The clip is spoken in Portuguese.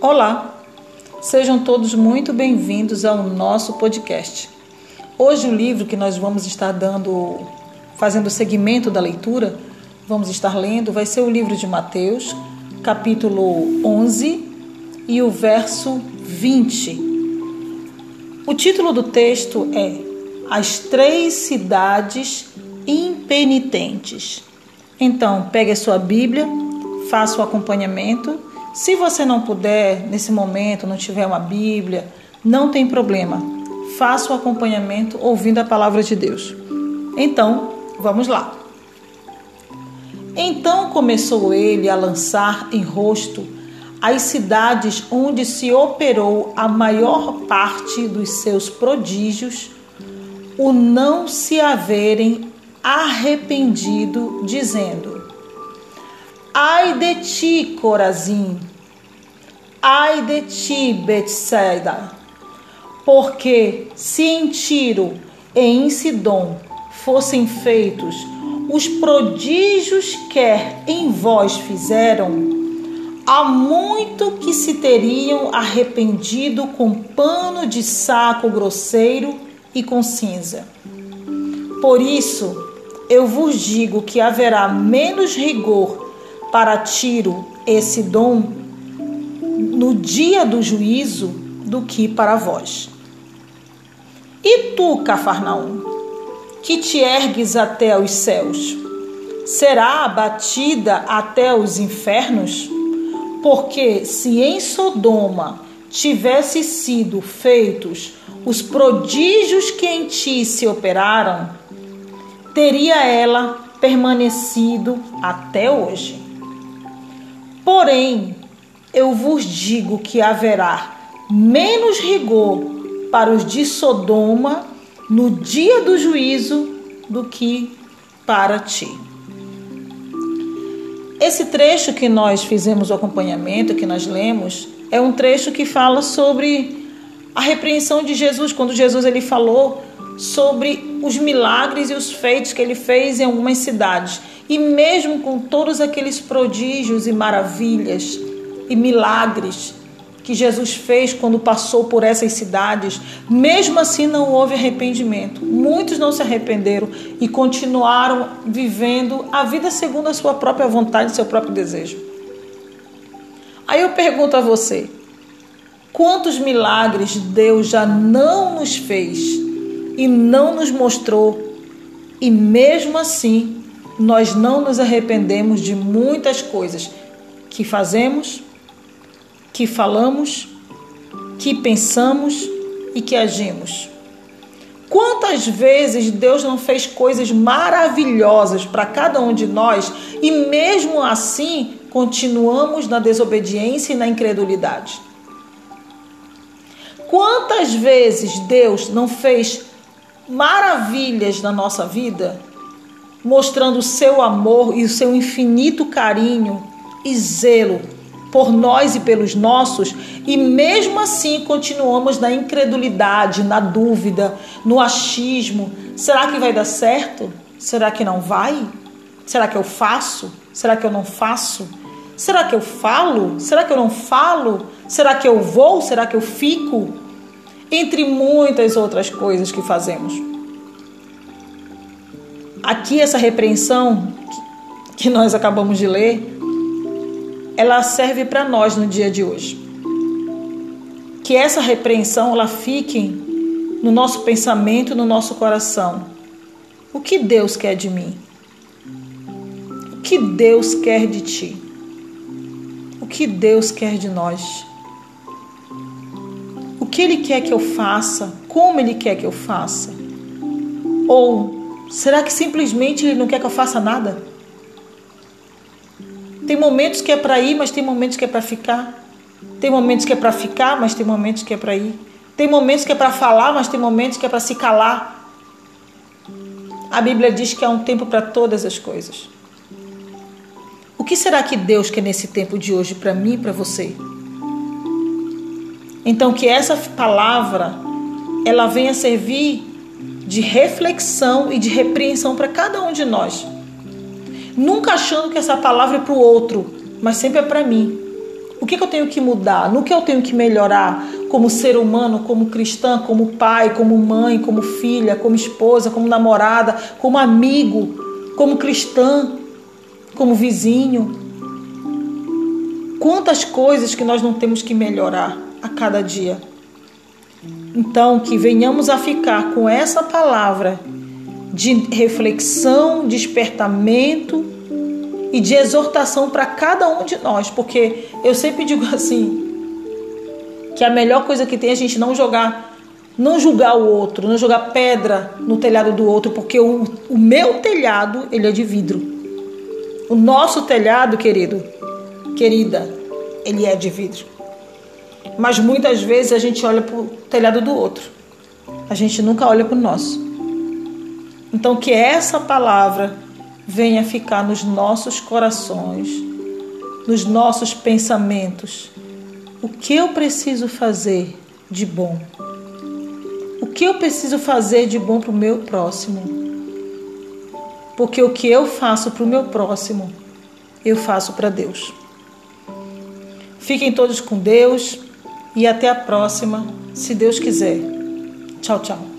Olá, sejam todos muito bem-vindos ao nosso podcast. Hoje o livro que nós vamos estar dando, fazendo o segmento da leitura, vamos estar lendo, vai ser o livro de Mateus, capítulo 11 e o verso 20. O título do texto é As Três Cidades Impenitentes. Então, pegue a sua Bíblia, faça o acompanhamento se você não puder, nesse momento, não tiver uma Bíblia, não tem problema. Faça o acompanhamento ouvindo a palavra de Deus. Então, vamos lá. Então começou ele a lançar em rosto as cidades onde se operou a maior parte dos seus prodígios, o não se haverem arrependido, dizendo: Ai de ti, Corazim! Ai de ti, Betsaida! Porque se em Tiro e em Sidom fossem feitos os prodígios que em vós fizeram, há muito que se teriam arrependido com pano de saco grosseiro e com cinza. Por isso, eu vos digo que haverá menos rigor para Tiro esse dom no dia do juízo do que para vós. E tu, Cafarnaum, que te ergues até os céus, será abatida até os infernos? Porque se em Sodoma tivesse sido feitos os prodígios que em ti se operaram, teria ela permanecido até hoje. Porém, eu vos digo que haverá menos rigor para os de Sodoma no dia do juízo do que para ti. Esse trecho que nós fizemos o acompanhamento, que nós lemos, é um trecho que fala sobre a repreensão de Jesus, quando Jesus ele falou sobre os milagres e os feitos que ele fez em algumas cidades. E mesmo com todos aqueles prodígios e maravilhas e milagres que Jesus fez quando passou por essas cidades, mesmo assim não houve arrependimento. Muitos não se arrependeram e continuaram vivendo a vida segundo a sua própria vontade, seu próprio desejo. Aí eu pergunto a você: quantos milagres Deus já não nos fez e não nos mostrou, e mesmo assim nós não nos arrependemos de muitas coisas que fazemos, que falamos, que pensamos e que agimos. Quantas vezes Deus não fez coisas maravilhosas para cada um de nós e mesmo assim continuamos na desobediência e na incredulidade? Quantas vezes Deus não fez maravilhas na nossa vida mostrando o seu amor e o seu infinito carinho e zelo por nós e pelos nossos, e mesmo assim continuamos na incredulidade, na dúvida, no achismo. Será que vai dar certo? Será que não vai? Será que eu faço? Será que eu não faço? Será que eu falo? Será que eu não falo? Será que eu vou? Será que eu fico? Entre muitas outras coisas que fazemos. Aqui essa repreensão que nós acabamos de ler, ela serve para nós no dia de hoje. Que essa repreensão ela fique no nosso pensamento, no nosso coração. O que Deus quer de mim? O que Deus quer de ti? O que Deus quer de nós? Que Ele quer que eu faça? Como Ele quer que eu faça? Ou Será que simplesmente ele não quer que eu faça nada? Tem momentos que é para ir, mas tem momentos que é para ficar. Tem momentos que é para ficar, mas tem momentos que é para ir. Tem momentos que é para falar, mas tem momentos que é para se calar. A Bíblia diz que há um tempo para todas as coisas. O que será que Deus quer nesse tempo de hoje para mim e para você? Então que essa palavra ela venha servir de reflexão e de repreensão para cada um de nós. nunca achando que essa palavra é para o outro, mas sempre é para mim. O que, que eu tenho que mudar? No que eu tenho que melhorar como ser humano, como cristã, como pai, como mãe, como filha, como esposa, como namorada, como amigo, como cristã, como vizinho? Quantas coisas que nós não temos que melhorar a cada dia. Então, que venhamos a ficar com essa palavra de reflexão, despertamento e de exortação para cada um de nós, porque eu sempre digo assim, que a melhor coisa que tem é a gente não jogar, não julgar o outro, não jogar pedra no telhado do outro, porque o, o meu telhado, ele é de vidro. O nosso telhado, querido, querida, ele é de vidro. Mas muitas vezes a gente olha para o telhado do outro. A gente nunca olha para o nosso. Então que essa palavra venha ficar nos nossos corações, nos nossos pensamentos. O que eu preciso fazer de bom? O que eu preciso fazer de bom para o meu próximo? Porque o que eu faço para o meu próximo, eu faço para Deus. Fiquem todos com Deus e até a próxima, se Deus quiser. Tchau, tchau.